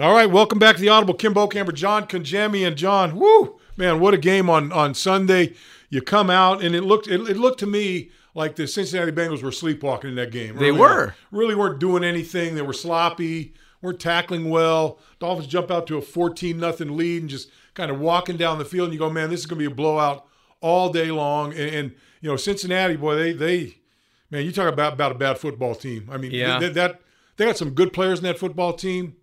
All right, welcome back to the Audible. Kim Bokamper, John Congemi, and John. Woo, man, what a game on on Sunday. You come out and it looked it, it looked to me like the Cincinnati Bengals were sleepwalking in that game. They were. really weren't doing anything. They were sloppy, weren't tackling well. Dolphins jump out to a fourteen nothing lead and just kind of walking down the field. And you go, man, this is going to be a blowout all day long. And, and you know, Cincinnati, boy, they they man, you talk about about a bad football team. I mean, Yeah. th- that they got some good players in that football team.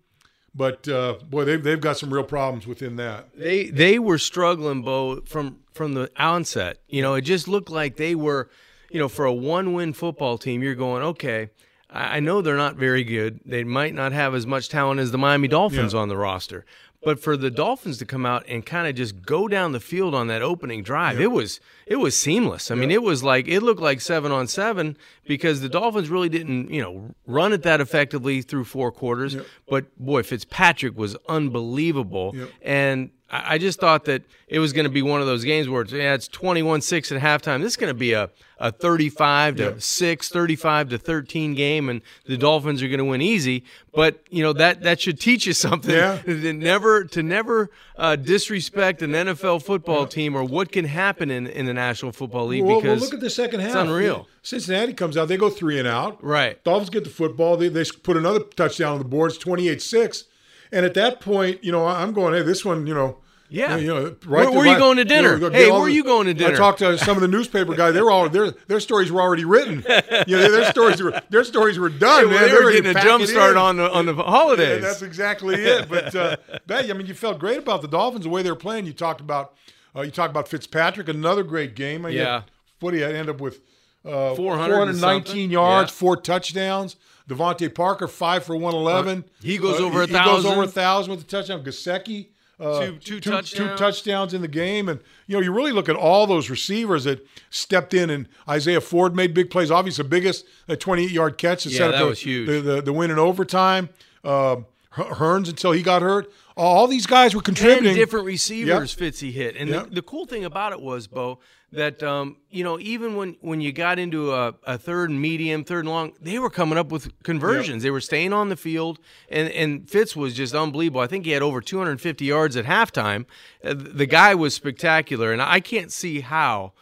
But uh, boy, they've they've got some real problems within that. They they were struggling, Bo, from from the onset. You know, it just looked like they were, you know, for a one win football team, you're going, okay, I know they're not very good. They might not have as much talent as the Miami Dolphins Yeah. on the roster. But for the Dolphins to come out and kind of just go down the field on that opening drive, it was it was seamless. I mean, it was like it looked like seven on seven because the Dolphins really didn't, you know, run it that effectively through four quarters. But boy, Fitzpatrick was unbelievable. And I just thought that it was going to be one of those games where it's, yeah, it's 21 6 at halftime. This is going to be a, a 35 to Yeah. 6, 35 to 13 game, and the Dolphins are going to win easy. But, you know, that, that should teach you something. Yeah. to never, to never uh, disrespect an NFL football team or what can happen in, in the National Football League Well, well, because look at the second half. It's unreal. Cincinnati comes out, they go three and out. Right. Dolphins get the football. They, they put another touchdown on the board. It's 28 6. And at that point, you know, I'm going, hey, this one, you know, Yeah. you know, Where- right where you going to dinner? get Hey, where the- you going to dinner? I talked to some of the newspaper guys. They were all their their stories were already written. You know, their stours were their stories were done, man. they were getting a jump start on the, on the Yeah, holidays. that's exactly it. But uh, that, I mean, you felt great about the Dolphins the way they were playing. You talked about uh, you talked about Fitzpatrick, another great game. Had- Yeah. what do you end up with? Uh, 400 419 yards, Yeah. four touchdowns. DeVante Parker five for 111. He goes over a he, He goes thousand. over a thousand with the touchdown. Gesicki. Uh, Two- two two touchdowns. touchdowns in the game, and you know you really look at all those receivers that stepped in, and Isaiah Ford made big plays. Obviously, the biggest, that 28 yard catch that Yeah, set up that the, was huge. The, the, the win in overtime. Uh, Hurns until he got hurt. All these guys were contributing. and different receivers Fitzy hit. And Yep. the, the cool thing about it was, Bo, that um, you know, even when when you got into a, a third and medium, third and long, they were coming up with conversions. They were staying on the field, and and Fitz was just unbelievable. I think he had over 250 yards at halftime. Uh, the guy was spectacular, and I can't see how.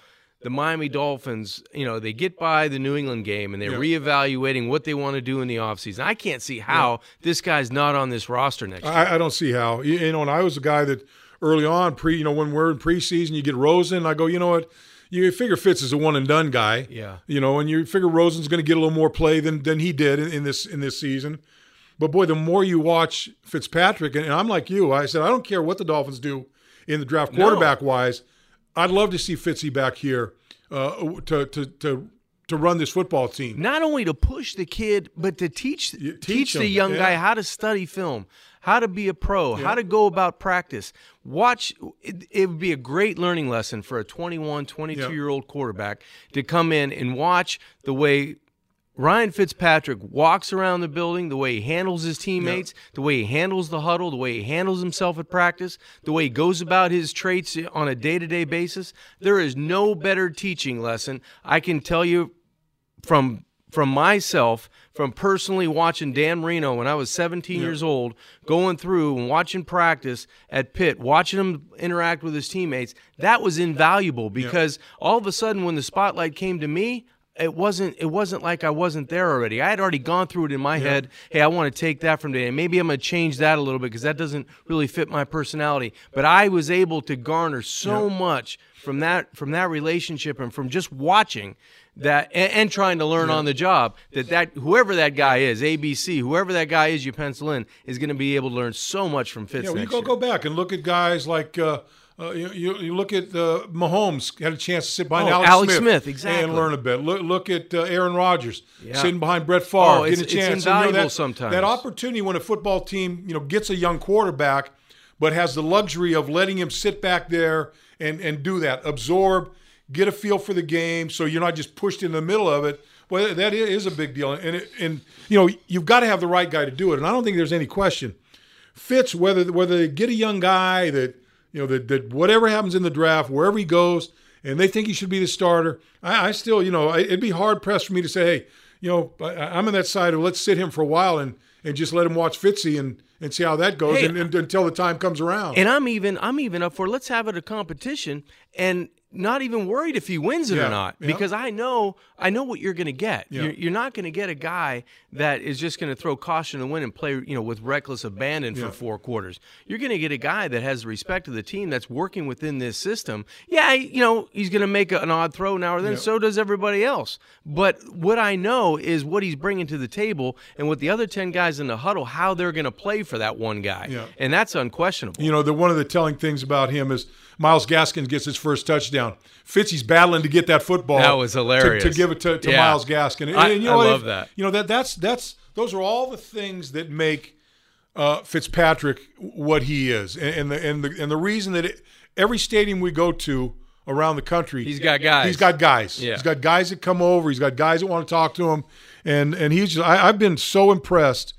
The Miami Dolphins, you know, they get by the New England game and they're reevaluating what they want to do in the offseason. I can't see how this guy's not on this roster next year. I, I don't see how. You, you know, and I was a guy that early on, pre, you know, when we're in preseason, you get Rosen. I go, you know what? You figure Fitz is a one and done guy. Yeah. You know, and you figure Rosen's going to get a little more play than than he did in, in this in this season. But boy, the more you watch Fitzpatrick, and I'm like you, I said I don't care what the Dolphins do in the draft quarterback wise. I'd love to see Fitzy back here uh, to to to to run this football team. not only to push the kid, but to teach teach, teach the young yeah. guy how to study film, how to be a pro, how to go about practice. Watch it, it would be a great learning lesson for a 21, 22 Yeah. year old quarterback to come in and watch the way Ryan Fitzpatrick walks around the building, the way he handles his teammates, the way he handles the huddle, the way he handles himself at practice, the way he goes about his traits on a day to day basis. There is no better teaching lesson. I can tell you from from myself, from personally watching Dan Marino when I was 17 years old, going through and watching practice at Pitt, watching him interact with his teammates, that was invaluable because all of a sudden when the spotlight came to me, it wasn't it wasn't like I wasn't there already. I had already gone through it in my head. Hey, I want to take that from today. And maybe I'm going to change that a little bit because that doesn't really fit my personality. But I was able to garner so much from that from that relationship and from just watching that and, and trying to learn on the job that that whoever that guy is, ABC, whoever that guy is you pencil in is going to be able to learn so much from Fitz Yeah, well, you go year. go back and look at guys like uh, uh, you, you, you look at uh, Mahomes had a chance to sit behind Oh, Alex, Alex Smith, Smith, exactly. and learn a bit. Look look at uh, Aaron Rodgers Yeah. sitting behind Brett Favre, Oh, getting a it's- it's chance. And, you know, invaluable that, sometimes. That opportunity when a football team you know gets a young quarterback, but has the luxury of letting him sit back there and and do that, absorb, get a feel for the game, so you're not just pushed in the middle of it. Well, that is a big deal, and it, and you know you've got to have the right guy to do it, and I don't think there's any question. Fitz whether whether they get a young guy that you know that, that whatever happens in the draft, wherever he goes, and they think he should be the starter. I, I still, you know, I, it'd be hard pressed for me to say, hey, you know, I, I'm on that side of let's sit him for a while and and just let him watch Fitzy and and see how that goes Hey, and, and- until the time comes around. And I'm even I'm even up for let's have it a competition and not even worried if he wins it Yeah, or not yeah. because I know I know what you're going to get. Yeah. You're, you're not going to get a guy that is just going to throw caution to win and play you know with reckless abandon for four quarters. You're going to get a guy that has respect to the team that's working within this system. Yeah, you know he's going to make an odd throw now or then. So does everybody else. But what I know is what he's bringing to the table and what the other ten guys in the huddle how they're going to play for that one guy. Yeah. And that's unquestionable. you know, the one of the telling things about him is Myles Gaskins gets his first touchdown. Fitzy's battling to get that football. That was to- hilarious. To, give it to, to Yeah. Myles Gaskin. And, I- and you know what? love If- that. You know that that's that's those are all the things that make uh, Fitzpatrick what he is, and, and the and the and the reason that it, every stadium we go to around the country, He's got guys. He's got guys. Yeah. He's got guys that come over. He's got guys that want to talk to him, and and he's just, I, I've been so impressed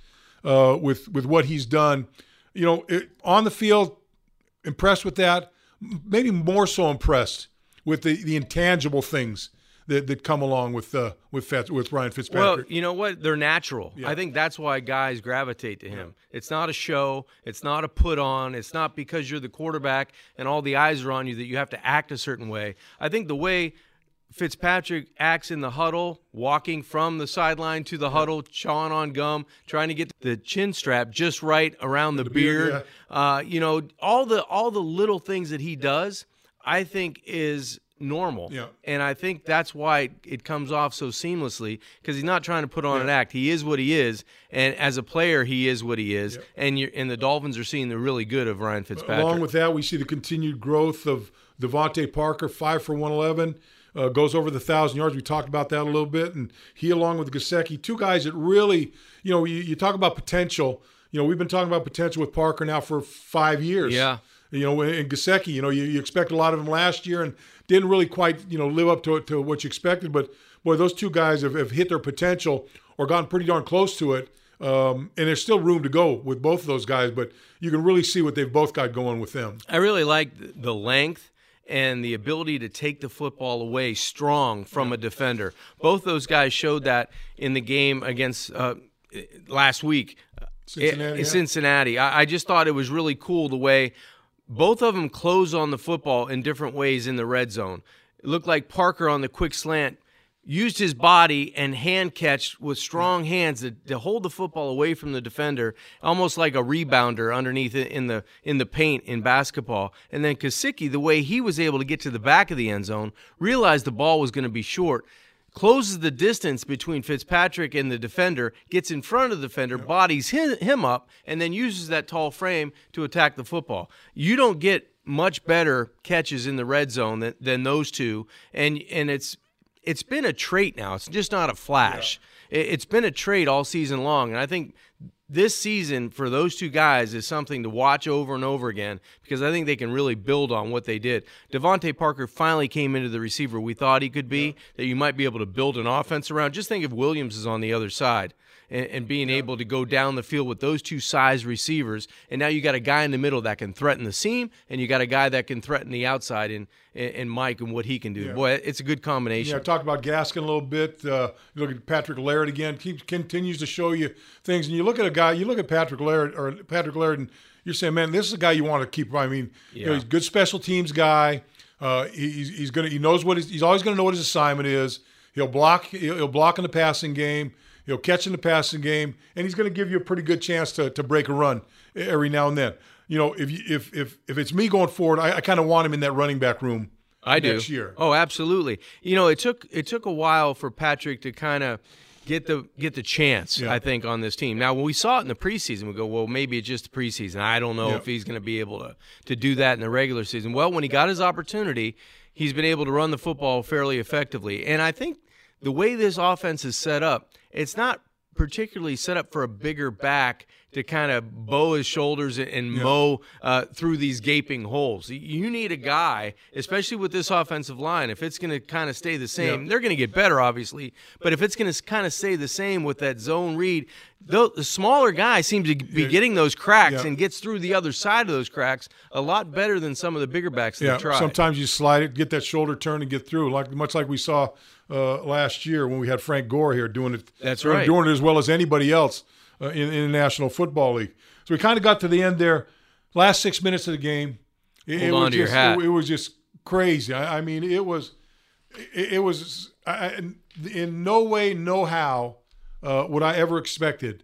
uh, with with what he's done. You know, it, on the field, impressed with that. Maybe more so impressed with the, the intangible things that, that come along with uh, with Fitz, with Ryan Fitzpatrick. Well, you know what? They're natural. Yeah. I think that's why guys gravitate to him. It's not a show. It's not a put on. It's not because you're the quarterback and all the eyes are on you that you have to act a certain way. I think the way Fitzpatrick acts in the huddle, walking from the sideline to the huddle, chawing on gum, trying to get the chin strap just right around the, beard, beard. Uh, you know, all the all the little things that he does, I think is normal. Yeah. And I think that's why it comes off so seamlessly because he's not trying to put on an act. He is what he is, and as a player, he is what he is. And you and the Dolphins are seeing the really good of Ryan Fitzpatrick. Along with that, we see the continued growth of DeVante Parker, five for 111, uh, goes over the 1,000 yards. We talked about that a little bit. And he, along with Gesicki, two guys that really, you know, you, you talk about potential. You know, we've been talking about potential with Parker now for five years. Yeah. You know, and Gesicki, you know, you, you expect a lot of him last year and didn't really quite, you know, live up to, to what you expected. But, boy, those two guys have, have hit their potential or gotten pretty darn close to it. Um, and there's still room to go with both of those guys, but you can really see what they've both got going with them. I really like the length and the ability to take the football away strong from a defender. Both those guys showed that in the game against uh, last week. Cincinnati, in yeah. Cincinnati. I, I just thought it was really cool the way both of them closed on the football in different ways in the red zone. It looked like Parker on the quick slant used his body and hand catch with strong hands to, to hold the football away from the defender, almost like a rebounder underneath in the in the paint in basketball. And then Gesicki, the way he was able to get to the back of the end zone, realized the ball was going to be short. Closes the distance between Fitzpatrick and the defender, gets in front of the defender, bodies him, him up, and then uses that tall frame to attack the football. You don't get much better catches in the red zone than, than those two, and and it's it's been a trait now. It's just not a flash. It, it's been a trait all season long, and I think this season for those two guys is something to watch over and over again because I think they can really build on what they did. DeVante Parker finally came into the receiver we thought he could be, that you might be able to build an offense around. Just think if Williams is on the other side and, and being able to go down the field with those two size receivers, and now you got a guy in the middle that can threaten the seam, and you got a guy that can threaten the outside and in Mike and what he can do. Boy, it's a good combination. Yeah, I talked about Gaskin a little bit. Uh, you look at Patrick Laird again; keeps continues to show you things. And you look at a guy, you look at Patrick Laird or Patrick Laird, and you're saying, "Man, this is a guy you want to keep." I mean, you know, he's a good special teams guy. Uh, he's, he's gonna he knows what his, he's always gonna know what his assignment is. He'll block he'll, he'll block in the passing game. He'll catch in the passing game, and he's going to give you a pretty good chance to, to break a run every now and then. You know, if you, if if if it's me going forward, I, I kind of want him in that running back room. I do. next year. Oh, absolutely. You know, it took it took a while for Patrick to kind of get the get the chance. Yeah. I think on this team. Now, when we saw it in the preseason, we go, well, maybe it's just the preseason. I don't know Yeah. if he's going to be able to to do that in the regular season. Well, when he got his opportunity, he's been able to run the football fairly effectively, and I think the way this offense is set up, it's not particularly set up for a bigger back to kind of bow his shoulders and, and mow uh, through these gaping holes. You need a guy, especially with this offensive line, if it's going to kind of stay the same, Yeah. they're going to get better, obviously, but if it's going to kind of stay the same with that zone read, the, the smaller guy seems to be getting those cracks Yeah. and gets through the other side of those cracks a lot better than some of the bigger backs Yeah, try. sometimes you slide it, get that shoulder turn, and get through. Like much like we saw uh, last year when we had Frank Gore here doing it. That's right. Doing it as well as anybody else uh, in, in the National Football League. So we kind of got to the end there. Last six minutes of the game. It, it was just. It, it was just crazy. I, I mean, it was, it, it was, I, I- in no way, no how uh, would I ever expected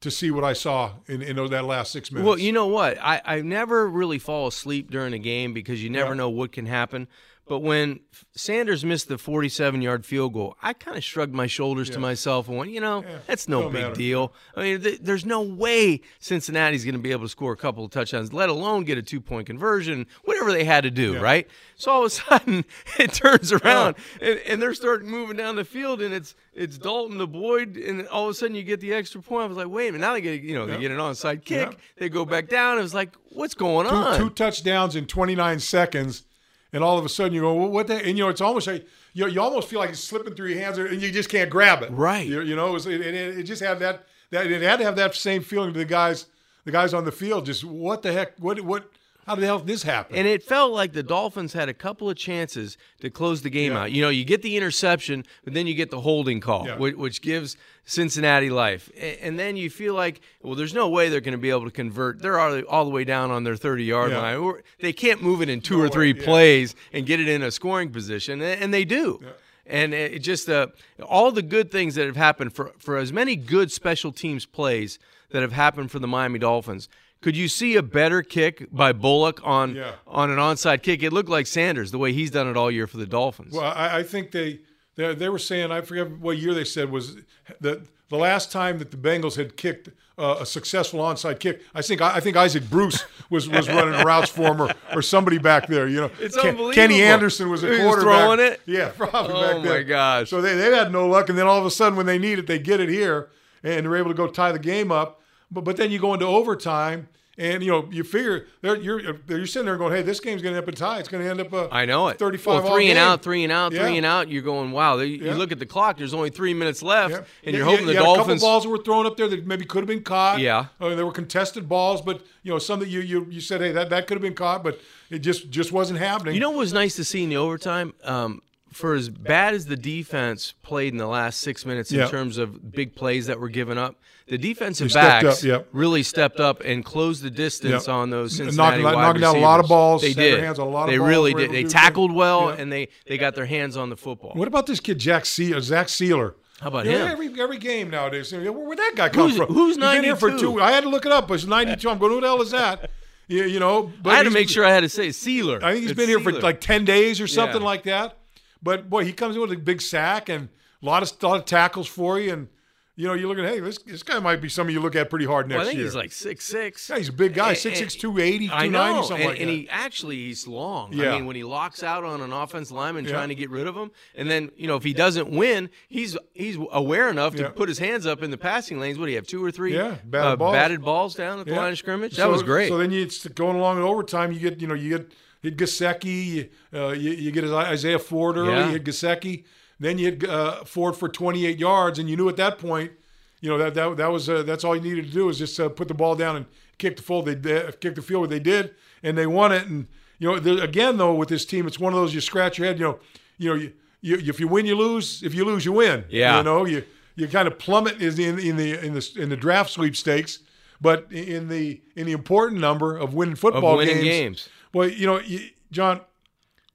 to see what I saw in, in that last six minutes. Well, you know what? I, I never really fall asleep during a game because you never Yeah. know what can happen. But when Sanders missed the 47 yard field goal, I kind of shrugged my shoulders to myself and went, you know, that's no don't big matter. deal. I mean, th- there's no way Cincinnati's going to be able to score a couple of touchdowns, let alone get a two point conversion, whatever they had to do, right? So all of a sudden, it turns around and, and they're starting moving down the field, and it's it's Dalton to Boyd, and all of a sudden you get the extra point. I was like, wait a minute, now they get you know they get an onside kick, Yeah. they go back down. It was like, what's going two, on? two touchdowns in 29 seconds, and all of a sudden you go, well, what the? And you know, it's almost like you, you almost feel like it's slipping through your hands, and you just can't grab it. Right. You, you know, it, was, it, it, it just had that that it had to have that same feeling to the guys, the guys on the field. Just what the heck? What what? How the hell did this happen? And it felt like the Dolphins had a couple of chances to close the game Yeah. out. You know, you get the interception, but then you get the holding call, Yeah. which, which gives Cincinnati life. And then you feel like, well, there's no way they're going to be able to convert. They're all, the way down on their 30 yard Yeah. line. They can't move it in two or way, three yeah. plays and get it in a scoring position, and they do. And it just uh, all the good things that have happened for, for as many good special teams plays that have happened for the Miami Dolphins. Could you see a better kick by Bullock on Yeah. on an onside kick? It looked like Sanders the way he's done it all year for the Dolphins. Well, I, I think they, they they were saying I forget what year they said was that the last time that the Bengals had kicked uh, a successful onside kick. I think I think Isaac Bruce was was running routes for him or, or somebody back there. You know, It's Ken- unbelievable. Kenny Anderson was a He was throwing it? Yeah, probably Oh, back there. Oh my gosh. So they they had no luck, and then all of a sudden when they need it, they get it here, and they're able to go tie the game up. But but then you go into overtime. And you know you figure you're you're sitting there going, hey, this game's going to end up a tie. It's going to end up a I know it. 35 well, three and game. out, three and out, Yeah. three and out. You're going, wow. They, Yeah. You look at the clock. There's only three minutes left, Yeah. and you're hoping the Dolphins. a couple balls that were thrown up there that maybe could have been caught. Yeah. I mean, they were contested balls, but you know, some that you you, you said, hey, that, that could have been caught, but it just just wasn't happening. You know what was nice to see in the overtime? Um, for as bad as the defense played in the last six minutes in terms of big plays that were given up, the defensive backs up, yep. really stepped up and closed the distance Yep. on those Knocking- Cincinnati wide knocking down a lot of balls, They did. hands on a lot of they balls, really did. They tackled well, Yeah. and they they got their hands on the football. what about this kid Jack Se- uh, Zach Sieler? How about know, him? Every every game nowadays, where would that guy come Who's- from? who's been here for 92? two. I had to look it up. It's ninety two. I'm going, who the hell is that? You, you know, but I had to make sure I had to say Sieler. I think he's It's been here for like ten days or something Yeah. like that. But boy, he comes in with a big sack and a lot of, lot of tackles for you, and you know, you're looking, hey, this this guy might be somebody you look at pretty hard next Well, I think year. he's like six six. yeah, he's a big guy, And- 6'6", and- 280, I 290, know, something and, like and that. And he actually he's long. Yeah. I mean, when he locks out on an offense lineman Yeah. trying to get rid of him, and then you know if he doesn't win, he's he's aware enough to Yeah. put his hands up in the passing lanes. What do you have? Two or three? Yeah, batted uh, balls. batted balls down at the line of scrimmage. That So- was great. So then you it's going along in overtime. You get you know you get get Gesicki, you, uh, you, you get Isaiah Ford early. Yeah. You had Gesicki, then you had uh, Ford for 28 yards, and you knew at that point, you know that that, that was uh, that's all you needed to do is just uh, put the ball down and kick the field. They did, kick the field. What they did, and they won it. And you know there, again though with this team, it's one of those you scratch your head. You know, you know you, you if you win, you lose. If you lose, you win. Yeah. You know you you kind of plummet is in in the in the in the draft sweepstakes. But in the in the important number of winning football winning games, games. Well, you know, you, John,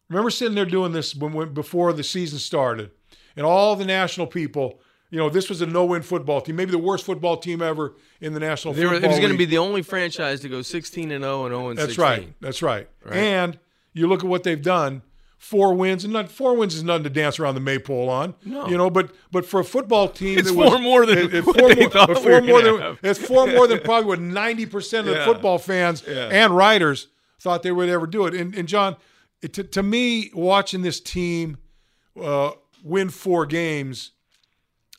remember sitting there doing this when, when before the season started, and all the national people, you know, this was a no-win football team, maybe the worst football team ever in the national They were- football it was going to be the only franchise to go 16 and 0 and 0 and That's 16. right. That's right. And you look at what they've done. Four wins, and not four wins is nothing to dance around the maypole on. No. you know, but but for a football team, It's that was, four more than it- it's four more, thought but we more than have. it's four more than probably what ninety percent of the football fans Yeah. and writers thought they would ever do it. And, and John, it, to, to me, watching this team uh, win four games,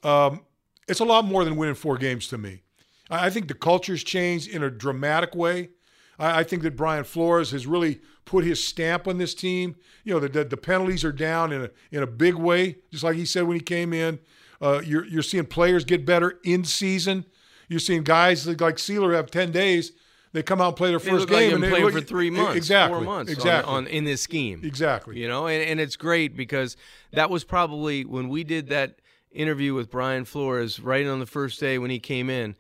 um, it's a lot more than winning four games to me. I, I think the culture's changed in a dramatic way. I, I think that Brian Flores has really put his stamp on this team. You know, the, the, the penalties are down in a in a big way, just like he said when he came in. Uh, you're you're seeing players get better in season. You're seeing guys like, like Sieler have ten days. They come out and play their They first game like and they look- for three months, exactly, four months, exactly, on, in this scheme. exactly. You know, and, and it's great because that was probably when we did that interview with Brian Flores right on the first day when he came in.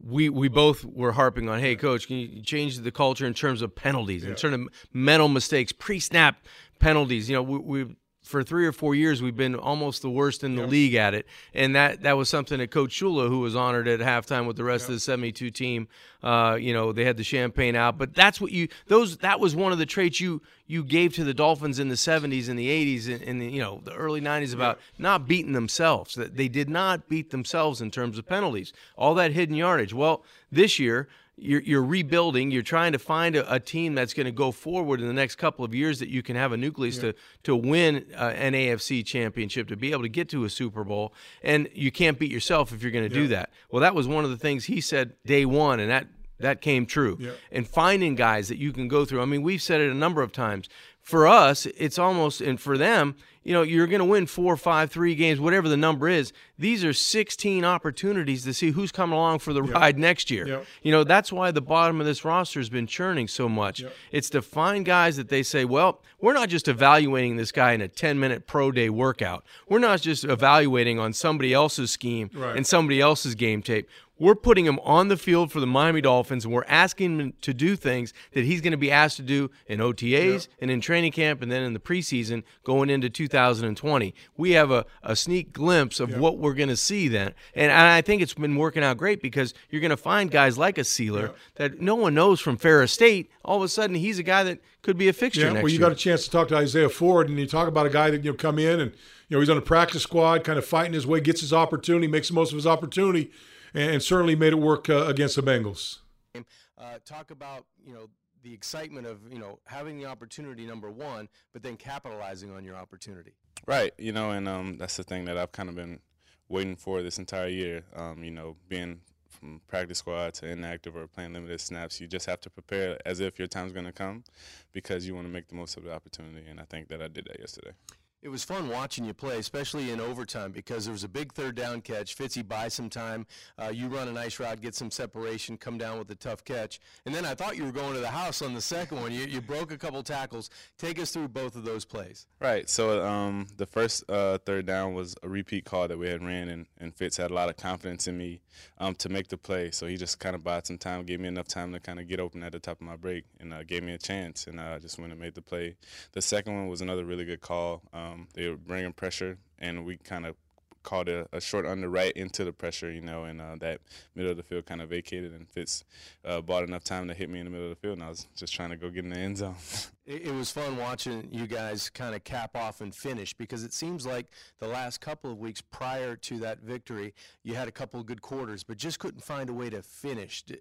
we we both were harping on, hey, coach, can you change the culture in terms of penalties, in terms of mental mistakes, pre-snap penalties? You know, we, we for three or four years we've been almost the worst in the yep. league at it, and that that was something that Coach Shula, who was honored at halftime with the rest yep. of the '72 team, uh, you know, they had the champagne out. But that's what you those that was one of the traits you you gave to the Dolphins in the '70s and the '80s and, and the, you know the early '90s about yep. not beating themselves. That they did not beat themselves in terms of penalties. All that hidden yardage. Well, this year you're, you're rebuilding. You're trying to find a, a team that's going to go forward in the next couple of years that you can have a nucleus yeah. to to win uh, an AFC championship, to be able to get to a Super Bowl, and you can't beat yourself if you're going to yeah. do that. Well, that was one of the things he said day one, and that that came true. Yeah. And finding guys that you can go through. I mean, we've said it a number of times. For us, it's almost, and for them, you know, you're going to win four, five, three games, whatever the number is. These are 16 opportunities to see who's coming along for the yep. ride next year. Yep. You know, that's why the bottom of this roster has been churning so much. Yep. It's to find guys that they say, well, we're not just evaluating this guy in a 10 minute pro day workout. We're not just evaluating on somebody else's scheme right. and somebody else's game tape. We're putting him on the field for the Miami Dolphins, and we're asking him to do things that he's going to be asked to do in OTAs and in training camp and then in the preseason going into 2020. We have a, a sneak glimpse of what we're going to see then. And I think it's been working out great because you're going to find guys like a Sieler that no one knows from Ferris State. All of a sudden, he's a guy that could be a fixture yeah, well, you year. got a chance to talk to Isaiah Ford, and you talk about a guy that you know come in and you know he's on a practice squad, kind of fighting his way, gets his opportunity, makes the most of his opportunity and certainly made it work uh, against the Bengals. Uh, talk about you know the excitement of you know having the opportunity number one, but then capitalizing on your opportunity. Right, you know, and um, that's the thing that I've kind of been waiting for this entire year. Um, you know, being from practice squad to inactive or playing limited snaps, you just have to prepare as if your time's going to come because you want to make the most of the opportunity. And I think that I did that yesterday. It was fun watching you play, especially in overtime, because there was a big third down catch. Fitzy buys some time. Uh, you run a nice route, get some separation, come down with a tough catch. And then I thought you were going to the house on the second one. You, you broke a couple tackles. Take us through both of those plays. Right. So um, the first uh, third down was a repeat call that we had ran, and, and Fitz had a lot of confidence in me um, to make the play. So he just kind of bought some time, gave me enough time to kind of get open at the top of my break, and uh, gave me a chance. And I just went and made the play. The second one was another really good call. Um, they were bringing pressure, and we kind of called a, a, short under right into the pressure, you know, and uh, that middle of the field kind of vacated, and Fitz uh, bought enough time to hit me in the middle of the field, and I was just trying to go get in the end zone. it, it was fun watching you guys kind of cap off and finish because it seems like the last couple of weeks prior to that victory, you had a couple of good quarters, but just couldn't find a way to finish. Did,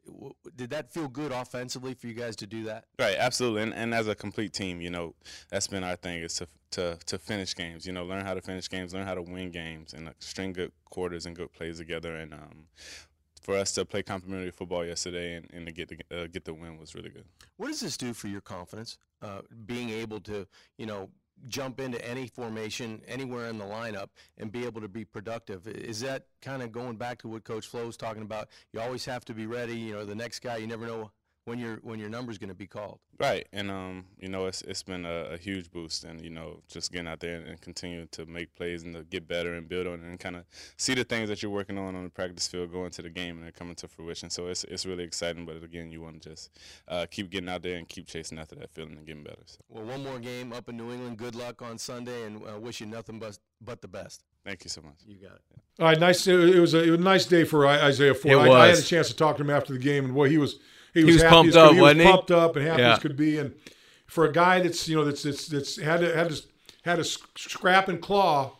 did that feel good offensively for you guys to do that? Right, absolutely, and, and as a complete team, you know, that's been our thing is to to to finish games. You know, learn how to finish games, learn how to win games, and uh, string good quarters and good plays together. And um, for us to play complementary football yesterday and, and to get the uh, get the win was really good. What does this do for your confidence? Uh, being able to, you know, jump into any formation anywhere in the lineup and be able to be productive. Is that kind of going back to what Coach Flo was talking about? You always have to be ready. You know, the next guy, you never know when your when your number's going to be called. Right, and um, you know, it's it's been a, a, huge boost, and you know, just getting out there and, and continuing to make plays and to get better and build on it, and kind of see the things that you're working on on the practice field go into the game and they're coming to fruition. So it's it's really exciting, but again, you want to just uh, keep getting out there and keep chasing after that feeling and getting better. So. Well, one more game up in New England. Good luck on Sunday, and uh, wish you nothing but but the best. Thank you so much. You got it. All right, nice. It was a, it was a nice day for Isaiah Ford. It was. I, I had a chance to talk to him after the game, and boy, he was he was, he was pumped up, he was pumped up and happy yeah. as could be. And for a guy that's you know that's that's, that's had to, had to, had to scrap and claw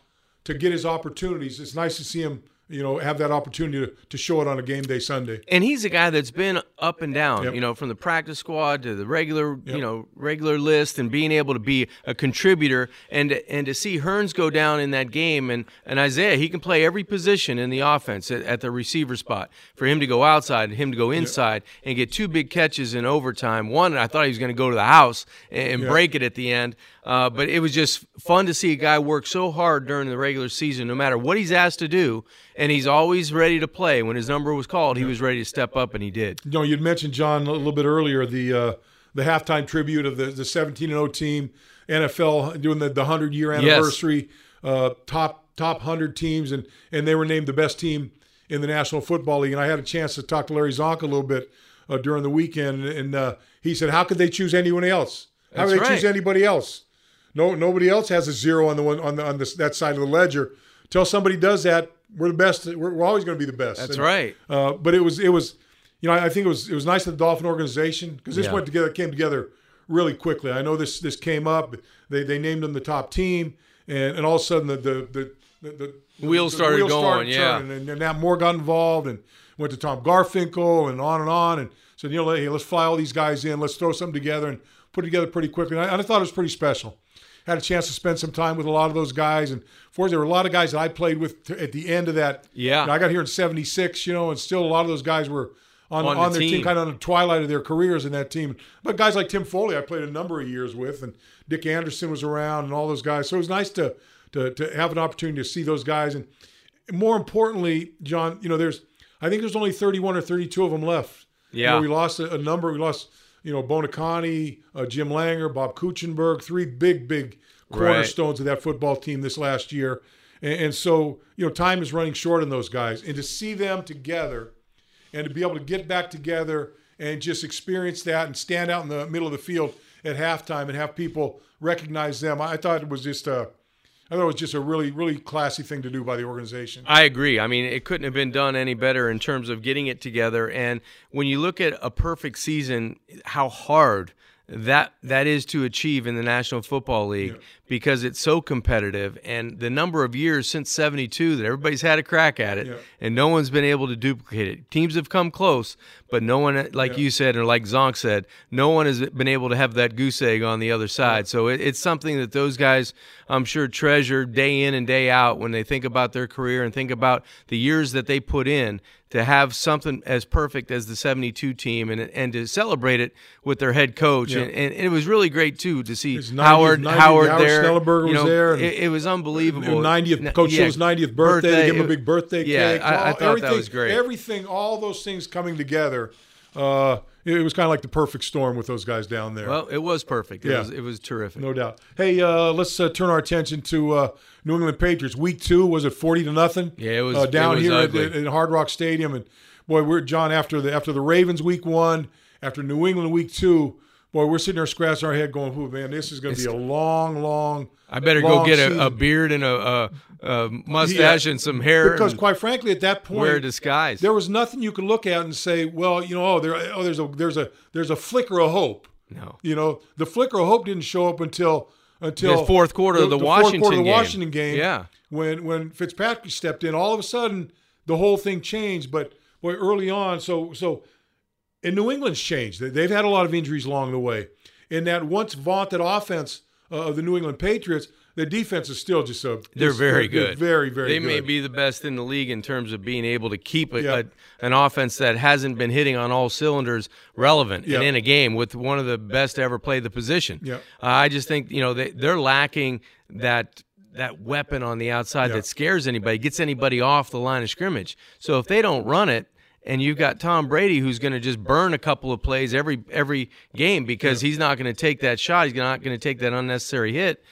to get his opportunities, it's nice to see him you know, have that opportunity to, to show it on a game day Sunday. And he's a guy that's been up and down, yep. you know, from the practice squad to the regular, yep. you know, regular list and being able to be a contributor and and to see Hurns go down in that game and, and Isaiah, he can play every position in the offense at, at the receiver spot. For him to go outside and him to go inside yep. and get two big catches in overtime. One, I thought he was going to go to the house and, and break it at the end. Uh, but it was just fun to see a guy work so hard during the regular season, no matter what he's asked to do, and he's always ready to play. When his number was called, he was ready to step up, and he did. You know, you'd mentioned John a little bit earlier the uh, the halftime tribute of the the 17 0 team, NFL doing the the hundred year anniversary, yes. uh, top top hundred teams, and and they were named the best team in the National Football League. And I had a chance to talk to Larry Csonka a little bit uh, during the weekend, and uh, he said, "How could they choose anyone else? How That's could they right. choose anybody else? No, nobody else has a zero on the one on the on this, that side of the ledger. Till somebody does that, we're the best. We're, we're always going to be the best. That's And, right. uh, but it was it was, you know, I think it was it was nice that the Dolphin organization because this Yeah. went together came together really quickly. I know this this came up. They they named them the top team, and, and all of a sudden the the the, the, the Wheels the started going, yeah. turning, and, and now more got involved and went to Tom Garfinkel and on and on and said, you know, hey, let's fly all these guys in, let's throw something together and put it together pretty quickly. And I, and I thought it was pretty special. Had a chance to spend some time with a lot of those guys, and for there were a lot of guys that I played with t- at the end of that. Yeah. you know, I got here in '76, you know, and still a lot of those guys were on, On on, the their team. team. kind of on the twilight of their careers in that team. But guys like Tim Foley, I played a number of years with, and Dick Anderson was around, and all those guys. So it was nice to to to have an opportunity to see those guys, and more importantly, John, you know, there's I think there's only 31 or 32 of them left. You Yeah. know, we lost a, a number. We lost, you know, Buoniconti, uh, Jim Langer, Bob Kuechenberg, three big, big cornerstones of that football team this last year. And, and so, you know, time is running short on those guys. And to see them together and to be able to get back together and just experience that and stand out in the middle of the field at halftime and have people recognize them, I thought it was just a, I thought it was just a really, really classy thing to do by the organization. I agree. I mean, it couldn't have been done any better in terms of getting it together. And when you look at a perfect season, how hard that that is to achieve in the National Football League because it's so competitive and the number of years since 72 that everybody's had a crack at it Yeah. and no one's been able to duplicate it. Teams have come close, but no one like you said or like Zonk said, no one has been able to have that goose egg on the other side. So it, it's something that those guys I'm sure treasure day in and day out when they think about their career and think about the years that they put in to have something as perfect as the 72 team and and to celebrate it with their head coach Yeah. and, and it was really great too to see His 90th Howard 90th Howard Howard there Schnellenberger you was there and- it, it was unbelievable 90th Coach Yeah, Hill's 90th birthday. They gave him a big birthday yeah, cake. I, I All- thought that everything- was great Everything, all those things coming together. Uh, it, it was kind of like the perfect storm with those guys down there. well it was perfect it Yeah. was it was terrific no doubt. Hey, uh, let's uh, turn our attention to uh, New England Patriots. Week two was it forty to nothing? Yeah, it was- uh, it down was here at, at Hard Rock Stadium. And boy, we're John after the after the Ravens week one, after New England week two. Boy, we're sitting there scratching our head, going, "Who man, this is going to be a long, long." I better go get a, a beard and a, a, a mustache Yeah. and some hair because, quite frankly, at that point, wear a disguise there was nothing you could look at and say, well, you know, oh, there, oh, there's a there's a there's a flicker of hope. no You know, the flicker of hope didn't show up until until The fourth quarter of the fourth quarter Washington of the game. Washington game. Yeah. when when Fitzpatrick stepped in, all of a sudden the whole thing changed. But boy, early on, so so, and New England's changed. They- They've had a lot of injuries along the way. In that once vaunted offense uh, of the New England Patriots, the defense is still just a They're just- very they're good. very very. They good. may be the best in the league in terms of being able to keep a, Yeah. a, an offense that hasn't been hitting on all cylinders relevant Yeah. and in a game with one of the best to ever play the position. Yeah. Uh, I just think you know they they're lacking that that weapon on the outside Yeah. that scares anybody, gets anybody off the line of scrimmage. So if they don't run it. And you've got Tom Brady, who's going to just burn a couple of plays every every game because he's not going to take that shot. He's not going to take that unnecessary hit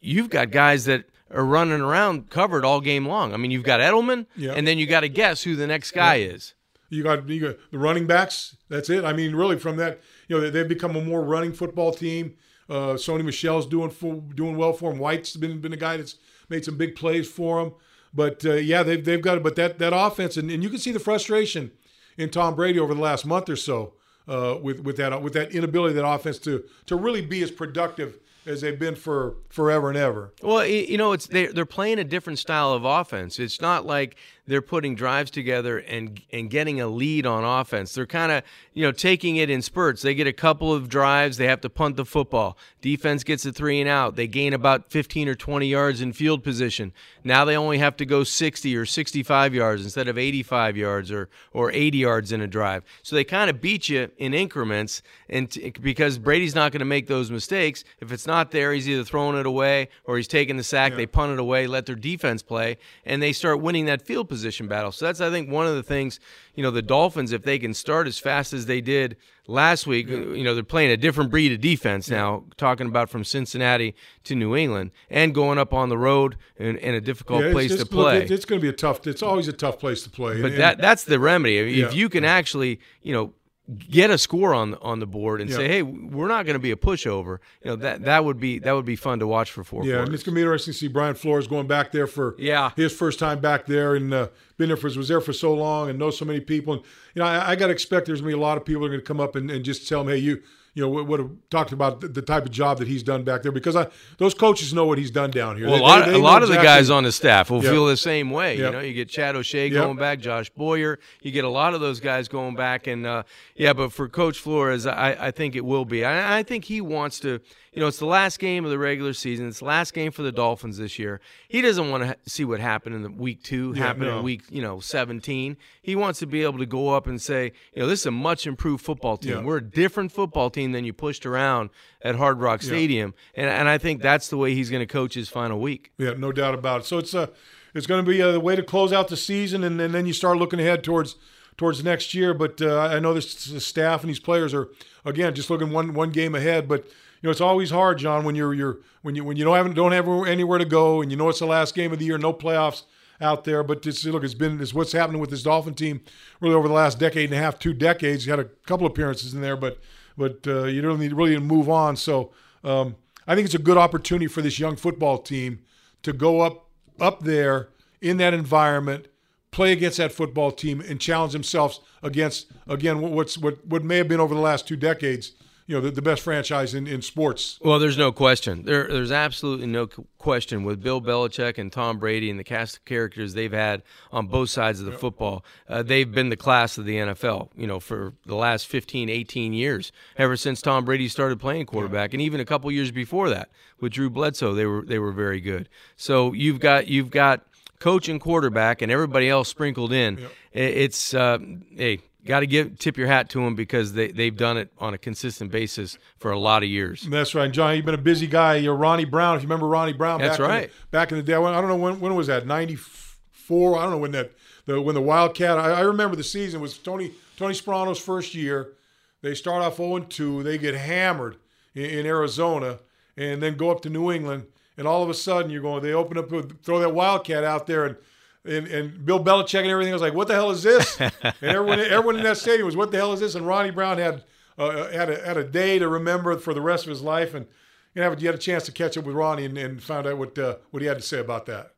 you've got guys that are running around covered all game long. I mean, you've got Edelman, Yeah. and then you got to guess who the next guy is. You got you got the running backs. That's it. I mean, really, from that, you know, they- they've become a more running football team. Uh, Sony Michel's doing full, doing well for him. White's been been a guy that's made some big plays for him. But uh, yeah, they've they've got it. But that that offense, and, and you can see the frustration in Tom Brady over the last month or so uh, with with that with that inability that offense to to really be as productive as they've been for forever and ever. Well, you know, it's they they're playing a different style of offense. It's not like they're putting drives together and and getting a lead on offense. They're kind of you know taking it in spurts. They get a couple of drives. They have to punt the football. Defense gets a three and out. They gain about 15 or 20 yards in field position. Now they only have to go 60 or 65 yards instead of 85 yards or or 80 yards in a drive. So they kind of beat you in increments, and t- because Brady's not going to make those mistakes. If it's not there, he's either throwing it away or he's taking the sack. Yeah. They punt it away, let their defense play, and they start winning that field position battle. So that's I think one of the things. You know, the Dolphins, if they can start as fast as they did last week, you know, they're playing a different breed of defense now. Talking about from Cincinnati to New England and going up on the road in, in a difficult Yeah, place to it's, look, play. it's going to be a tough. It's always a tough place to play. But And- that that's the remedy. If Yeah. you can actually, you know, get a score on on the board and Yeah. say, "Hey, we're not going to be a pushover." You know, that that would be that would be fun to watch for four Yeah, and quarters. it's gonna be interesting to see Brian Flores going back there for Yeah. his first time back there and uh, been there for was there for so long and knows so many people. And you know, I, I got to expect there's gonna be a lot of people that are gonna come up and, and just tell him, hey, you. You know, what, have talked about the, the type of job that he's done back there because I, those coaches know what he's done down here. Well, They- a lot, they- a they know lot of the guys on the staff will feel the same way. You know, you get Chad O'Shea going back, Josh Boyer. You get a lot of those guys going back, and uh, yeah. But for Coach Flores, I, I think it will be. I, I think he wants to. You know, it's the last game of the regular season. It's the last game for the Dolphins this year. He doesn't want to ha- see what happened in the week two Yeah, happen no. in week you know 17. He wants to be able to go up and say, you know, this is a much improved football team. Yeah. We're a different football team than you pushed around at Hard Rock Stadium, and and I think that's the way he's going to coach his final week. Yeah, no doubt about it. So it's a, it's going to be a way to close out the season, and, and then you start looking ahead towards towards next year. But uh, I know this the staff and these players are again just looking one one game ahead. But know it's always hard, John, when you're you're when you when you don't have don't have anywhere to go, and you know it's the last game of the year, no playoffs out there. But it's, look, it's been it's what's happening with this Dolphin team really over the last decade and a half, two decades. You had a couple appearances in there, but but uh, you don't need really to move on. So um, I think it's a good opportunity for this young football team to go up up there in that environment, play against that football team, and challenge themselves against again what's what what may have been over the last two decades. You know, the, the best franchise in, in sports. Well, there's no question. There, there's absolutely no question with Bill Belichick and Tom Brady and the cast of characters they've had on both sides of the football. Uh, they've been the class of the NFL, you know, for the last 15, 18 years, ever since Tom Brady started playing quarterback, and even a couple years before that with Drew Bledsoe, they were they were very good. So you've got you've got coach and quarterback, and everybody else sprinkled in. It's uh, hey. Got to give tip your hat to them because they they've done it on a consistent basis for a lot of years. That's right, John. You've been a busy guy. You're Ronnie Brown. If you remember Ronnie Brown, That's back In right. the, back in the day, I don't know when when was that? Ninety four. I don't know when that the when the Wildcat. I, I remember the season was Tony Tony Sparano's first year. They start off 0 2. They get hammered in, in Arizona, and then go up to New England. And all of a sudden, you're going. They open up, throw that Wildcat out there, and and, and Bill Belichick and everything was like, "What the hell is this?" and everyone everyone in that stadium was, "What the hell is this?" And Ronnie Brown had uh, had a had a day to remember for the rest of his life, and you know, you had a chance to catch up with Ronnie and, and found out what uh, what he had to say about that.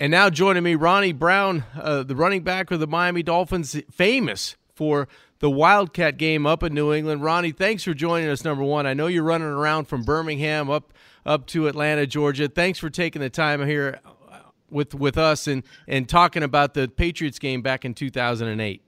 And now joining me, Ronnie Brown, uh, the running back of the Miami Dolphins, famous for the Wildcat game up in New England. Ronnie, thanks for joining us. Number one, I know you're running around from Birmingham up up to Atlanta, Georgia. Thanks for taking the time here uh, with with us and and talking about the Patriots game back in 2008.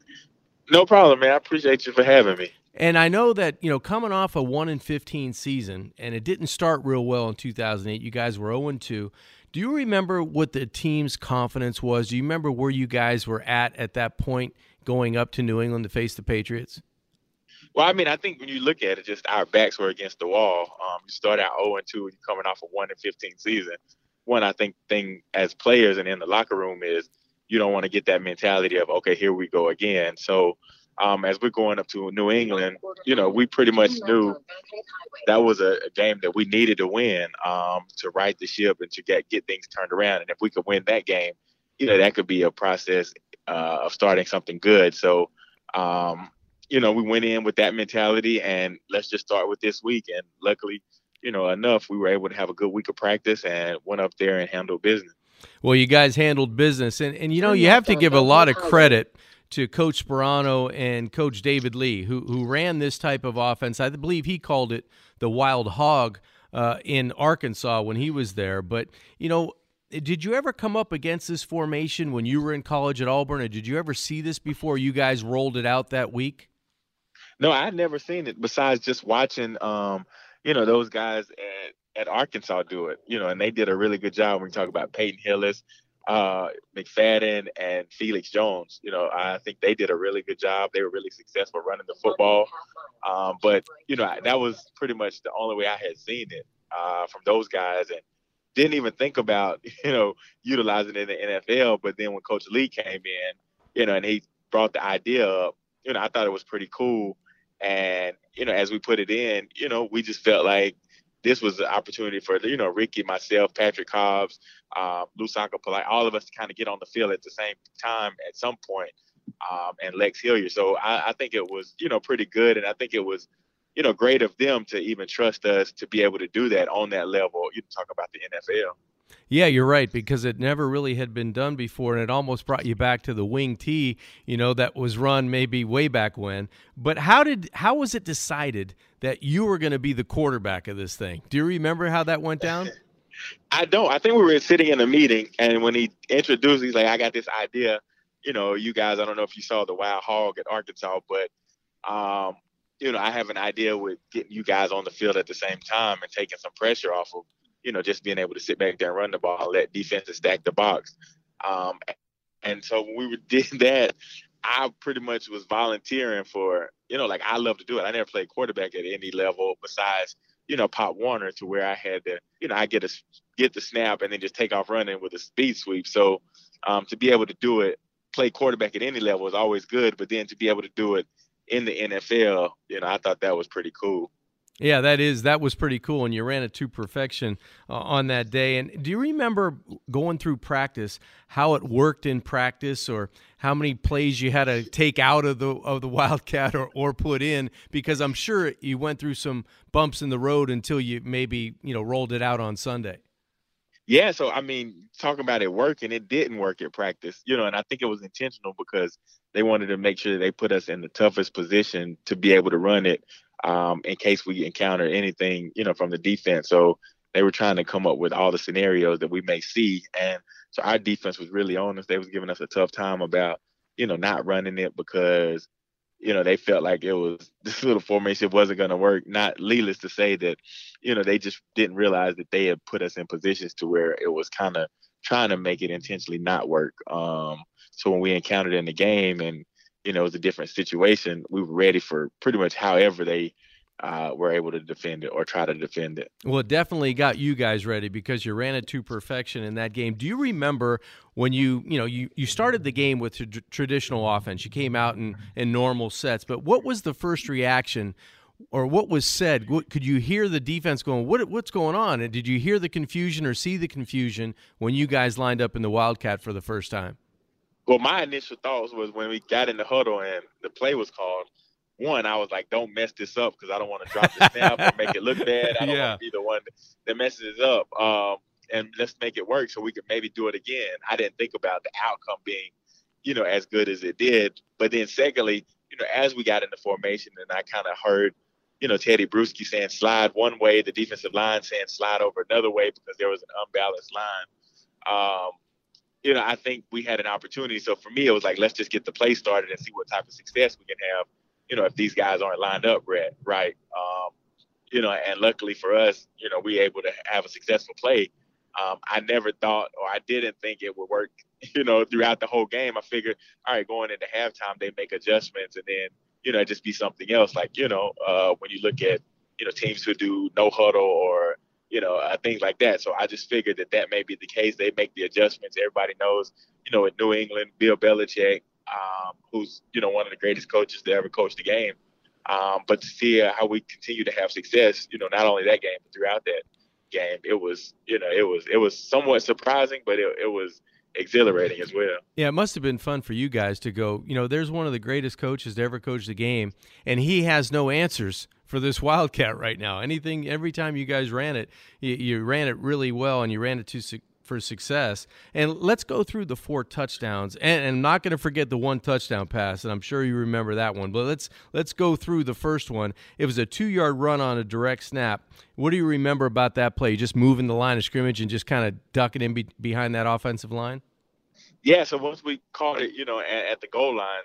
No problem, man. I appreciate you for having me. And I know that you know coming off a one in fifteen season, and it didn't start real well in 2008. You guys were 0 2. Do you remember what the team's confidence was? Do you remember where you guys were at at that point going up to New England to face the Patriots? Well, I mean, I think when you look at it, just our backs were against the wall. Um, you start out 0 2, you're coming off a 1 in 15 season. One, I think, thing as players and in the locker room is you don't want to get that mentality of, okay, here we go again. So, um, as we're going up to New England, you know, we pretty much knew that was a, game that we needed to win um, to right the ship and to get get things turned around. And if we could win that game, you know, that could be a process uh, of starting something good. So, um, you know, we went in with that mentality, and let's just start with this week. And luckily, you know, enough, we were able to have a good week of practice and went up there and handled business. Well, you guys handled business, and and you know you have to give a lot of credit to Coach Sparano and Coach David Lee, who who ran this type of offense. I believe he called it the Wild Hog uh, in Arkansas when he was there. But you know, did you ever come up against this formation when you were in college at Auburn, or did you ever see this before you guys rolled it out that week? No, I'd never seen it besides just watching, um, you know, those guys at, at Arkansas do it, you know, and they did a really good job when you talk about Peyton Hillis, uh, McFadden and Felix Jones. You know, I think they did a really good job. They were really successful running the football. Um, but you know, that was pretty much the only way I had seen it uh, from those guys, and didn't even think about you know utilizing it in the NFL. But then when Coach Lee came in, you know, and he brought the idea up, you know, I thought it was pretty cool. And you know, as we put it in, you know, we just felt like this was an opportunity for you know Ricky, myself, Patrick Cobbs, um, Lousaka Polite, all of us to kind of get on the field at the same time at some point, um, and Lex Hilliard. So I, I think it was you know pretty good, and I think it was you know great of them to even trust us to be able to do that on that level. You talk about the NFL. Yeah, you're right because it never really had been done before, and it almost brought you back to the wing T, you know, that was run maybe way back when. But how did how was it decided that you were going to be the quarterback of this thing? Do you remember how that went down? I don't. I think we were sitting in a meeting, and when he introduced, he's like, "I got this idea." You know, you guys. I don't know if you saw the Wild Hog at Arkansas, but um, you know, I have an idea with getting you guys on the field at the same time and taking some pressure off of you know, just being able to sit back there and run the ball, let defenses stack the box. Um, and so when we did that, I pretty much was volunteering for, you know, like I love to do it. I never played quarterback at any level besides, you know, Pop Warner to where I had to, you know, I get a get the snap and then just take off running with a speed sweep. So um, to be able to do it, play quarterback at any level is always good, but then to be able to do it in the NFL, you know, I thought that was pretty cool. Yeah, that is that was pretty cool, and you ran it to perfection uh, on that day. And do you remember going through practice how it worked in practice, or how many plays you had to take out of the of the Wildcat or, or put in? Because I'm sure you went through some bumps in the road until you maybe you know rolled it out on Sunday. Yeah, so I mean, talking about it working, it didn't work at practice, you know, and I think it was intentional because they wanted to make sure they put us in the toughest position to be able to run it um, in case we encounter anything, you know, from the defense. So they were trying to come up with all the scenarios that we may see. And so our defense was really on us. They was giving us a tough time about, you know, not running it because, you know, they felt like it was this little formation wasn't going to work. Not needless to say that, you know, they just didn't realize that they had put us in positions to where it was kind of trying to make it intentionally not work. Um, so when we encountered in the game and you know, it was a different situation. We were ready for pretty much however they uh, were able to defend it or try to defend it. Well, it definitely got you guys ready because you ran it to perfection in that game. Do you remember when you, you know, you, you started the game with tr- traditional offense? You came out in, in normal sets, but what was the first reaction or what was said? What, could you hear the defense going, what, what's going on? And did you hear the confusion or see the confusion when you guys lined up in the Wildcat for the first time? Well, my initial thoughts was when we got in the huddle and the play was called. One, I was like, "Don't mess this up," because I don't want to drop the snap or make it look bad. I don't yeah. want to be the one that messes it up. Um, and let's make it work so we could maybe do it again. I didn't think about the outcome being, you know, as good as it did. But then, secondly, you know, as we got into formation, and I kind of heard, you know, Tedy Bruschi saying slide one way, the defensive line saying slide over another way because there was an unbalanced line. Um, you know, I think we had an opportunity. So for me, it was like, let's just get the play started and see what type of success we can have. You know, if these guys aren't lined up right, right. Um, you know, and luckily for us, you know, we able to have a successful play. Um, I never thought, or I didn't think it would work. You know, throughout the whole game, I figured, all right, going into halftime, they make adjustments, and then you know, just be something else. Like you know, uh, when you look at you know teams who do no huddle or you know, uh, things like that. So I just figured that that may be the case. They make the adjustments. Everybody knows, you know, in New England, Bill Belichick, um, who's you know one of the greatest coaches to ever coach the game. Um, but to see uh, how we continue to have success, you know, not only that game but throughout that game, it was you know it was it was somewhat surprising, but it, it was exhilarating as well. Yeah, it must have been fun for you guys to go. You know, there's one of the greatest coaches to ever coach the game, and he has no answers for this Wildcat right now. Anything, every time you guys ran it, you, you ran it really well and you ran it to su- for success. And let's go through the four touchdowns. And, and I'm not going to forget the one touchdown pass, and I'm sure you remember that one. But let's let's go through the first one. It was a two yard run on a direct snap. What do you remember about that play? Just moving the line of scrimmage and just kind of ducking in be- behind that offensive line. Yeah. So once we caught it, you know, at, at the goal line,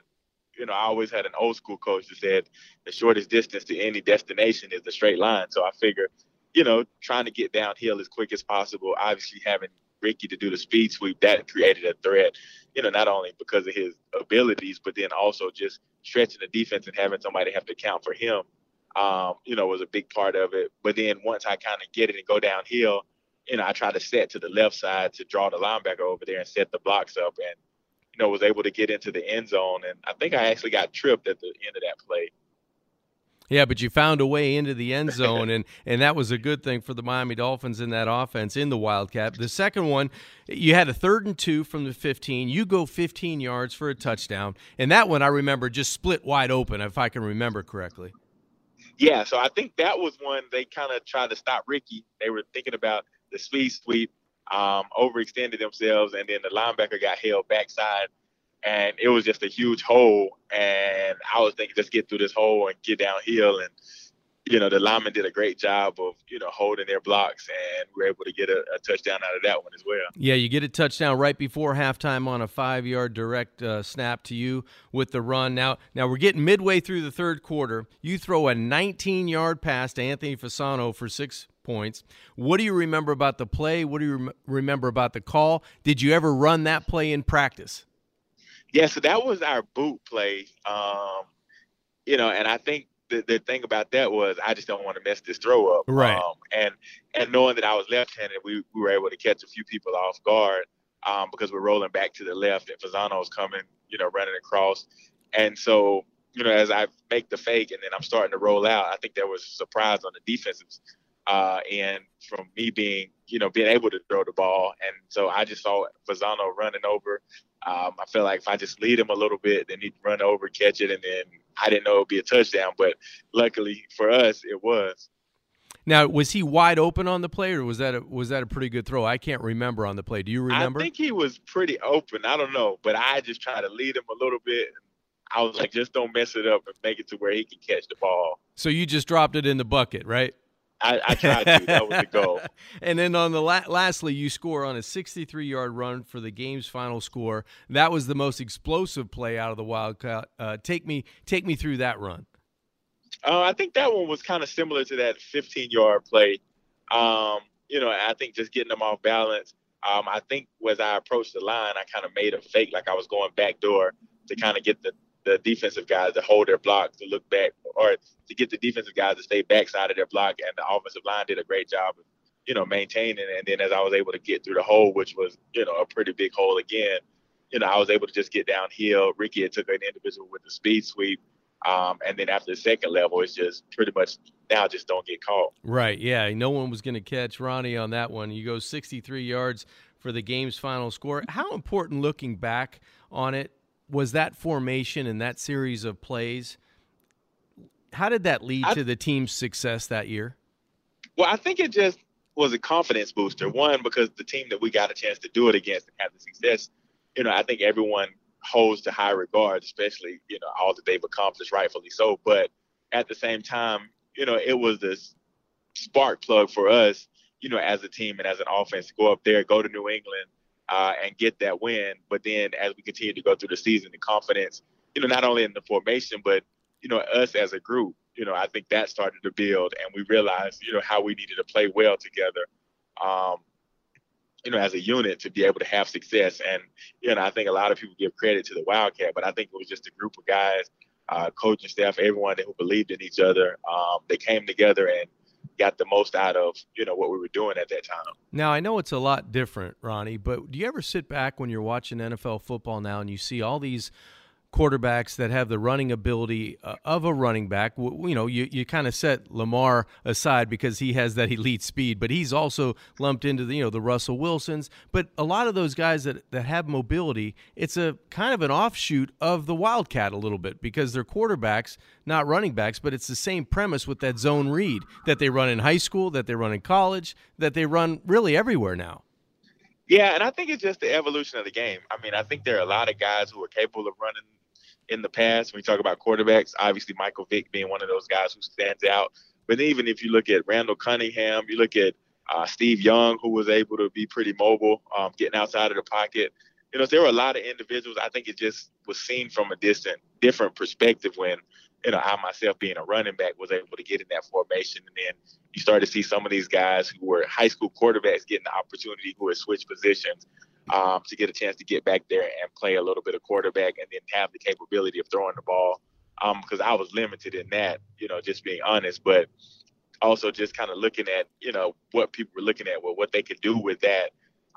you know, I always had an old school coach that said the shortest distance to any destination is the straight line. So I figure, you know, trying to get downhill as quick as possible, obviously having Ricky to do the speed sweep, that created a threat. You know, not only because of his abilities, but then also just stretching the defense and having somebody have to count for him. Um, you know, was a big part of it. But then once I kind of get it and go downhill, you know, I try to set to the left side to draw the linebacker over there and set the blocks up, and you know, was able to get into the end zone. And I think I actually got tripped at the end of that play. Yeah, but you found a way into the end zone, and and that was a good thing for the Miami Dolphins in that offense in the Wildcat. The second one, you had a third and two from the 15. You go 15 yards for a touchdown, and that one I remember just split wide open, if I can remember correctly. Yeah, so I think that was one they kind of tried to stop Ricky. They were thinking about the speed sweep, um, overextended themselves, and then the linebacker got held backside and it was just a huge hole. And I was thinking, just get through this hole and get downhill. And you know, the linemen did a great job of you know holding their blocks, and we are able to get a, a, touchdown out of that one as well. Yeah, you get a touchdown right before halftime on a five-yard direct uh, snap to you with the run. Now, now we're getting midway through the third quarter. You throw a 19-yard pass to Anthony Fasano for six points. What do you remember about the play? What do you rem- remember about the call? Did you ever run that play in practice? Yeah, so that was our boot play. Um, you know, and I think the, the thing about that was I just don't want to mess this throw up. Right. Um, and and knowing that I was left-handed, we, we were able to catch a few people off guard um, because we're rolling back to the left and Fasano's coming, you know, running across. And so, you know, as I make the fake and then I'm starting to roll out, I think there was a surprise on the defensive uh, and from me being, you know, being able to throw the ball. And so I just saw Fasano running over. Um, I felt like if I just lead him a little bit, then he'd run over, catch it, and then I didn't know it would be a touchdown. But luckily for us, it was. Now, was he wide open on the play, or was that a, was that a pretty good throw? I can't remember on the play. Do you remember? I think he was pretty open. I don't know, but I just tried to lead him a little bit. I was like, just don't mess it up and make it to where he can catch the ball. So you just dropped it in the bucket, right? I, I tried to. That was the goal. and then on the la- lastly, you score on a 63-yard run for the game's final score. That was the most explosive play out of the Wildcat. Uh, take me take me through that run. Uh, I think that one was kind of similar to that 15-yard play. Um, you know, I think just getting them off balance. Um, I think as I approached the line, I kind of made a fake like I was going back door to kind of get the the defensive guys to hold their block, to look back, or to get the defensive guys to stay backside of their block. And the offensive line did a great job of, you know, maintaining. And then as I was able to get through the hole, which was, you know, a pretty big hole again, you know, I was able to just get downhill. Ricky had took an individual with the speed sweep. Um, and then after the second level, it's just pretty much now just don't get caught. Right. Yeah. No one was going to catch Ronnie on that one. You go 63 yards for the game's final score. How important looking back on it was that formation and that series of plays? How did that lead I, to the team's success that year? Well, I think it just was a confidence booster. One, because the team that we got a chance to do it against and have the success, you know, I think everyone holds to high regard, especially, you know, all that they've accomplished, rightfully so. But at the same time, you know, it was this spark plug for us, you know, as a team and as an offense to go up there, go to New England, uh, and get that win. But then as we continue to go through the season, the confidence, you know, not only in the formation, but you know, us as a group, you know, I think that started to build, and we realized, you know, how we needed to play well together, um, you know, as a unit to be able to have success. And you know, I think a lot of people give credit to the Wildcat, but I think it was just a group of guys, uh, coaching staff, everyone who believed in each other. Um, they came together and got the most out of you know what we were doing at that time. Now I know it's a lot different, Ronnie, but do you ever sit back when you're watching NFL football now and you see all these quarterbacks that have the running ability uh, of a running back. You know, you, you kind of set Lamar aside because he has that elite speed, but he's also lumped into the, you know, the Russell Wilsons. But a lot of those guys that, that have mobility, it's a kind of an offshoot of the Wildcat a little bit because they're quarterbacks, not running backs, but it's the same premise with that zone read that they run in high school, that they run in college, that they run really everywhere now. Yeah, and I think it's just the evolution of the game. I mean, I think there are a lot of guys who are capable of running in the past when you talk about quarterbacks. Obviously, Michael Vick being one of those guys who stands out. But even if you look at Randall Cunningham, you look at uh, Steve Young, who was able to be pretty mobile, um, getting outside of the pocket. You know, there were a lot of individuals. I think it just was seen from a distant, different perspective when you know, I myself being a running back was able to get in that formation. And then you started to see some of these guys who were high school quarterbacks getting the opportunity who had switched positions um, to get a chance to get back there and play a little bit of quarterback and then have the capability of throwing the ball. Because um, I was limited in that, you know, just being honest. But also just kind of looking at, you know, what people were looking at, well, what they could do with that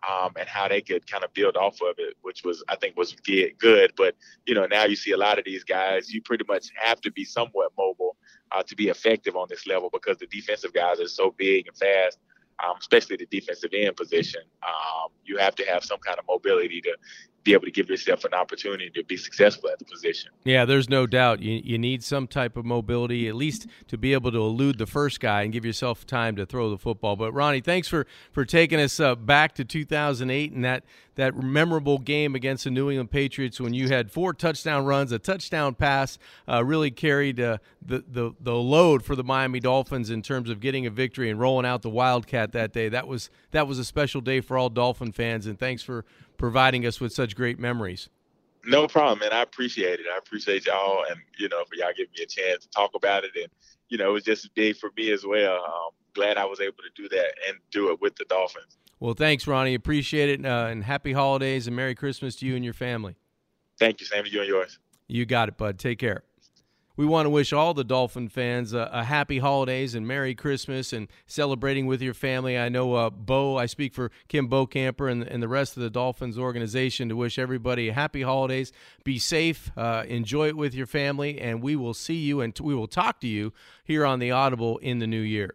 um, and how they could kind of build off of it, which was I think was good. But you know now you see a lot of these guys. You pretty much have to be somewhat mobile uh, to be effective on this level because the defensive guys are so big and fast. Um, especially the defensive end position, um, you have to have some kind of mobility to be able to give yourself an opportunity to be successful at the position. Yeah, there's no doubt. You, you need some type of mobility, at least to be able to elude the first guy and give yourself time to throw the football. But Ronnie, thanks for for taking us uh, back to 2008 and that that memorable game against the New England Patriots when you had four touchdown runs, a touchdown pass, uh, really carried uh, the, the the load for the Miami Dolphins in terms of getting a victory and rolling out the Wildcat that day. That was that was a special day for all Dolphin fans, and thanks for providing us with such great memories. No problem, man. I appreciate it. I appreciate y'all, and you know, for y'all giving me a chance to talk about it. And you know, it was just a day for me as well. Um, glad I was able to do that and do it with the Dolphins. Well, thanks, Ronnie. Appreciate it, uh, and happy holidays and Merry Christmas to you and your family. Thank you. Same to you and yours. You got it, bud. Take care we want to wish all the Dolphin fans a, a, happy holidays and Merry Christmas and celebrating with your family. I know uh, Bo, I speak for Kim Bokamper and, and the rest of the Dolphins organization to wish everybody a happy holidays. Be safe, uh, enjoy it with your family, and we will see you and t- we will talk to you here on the Audible in the new year.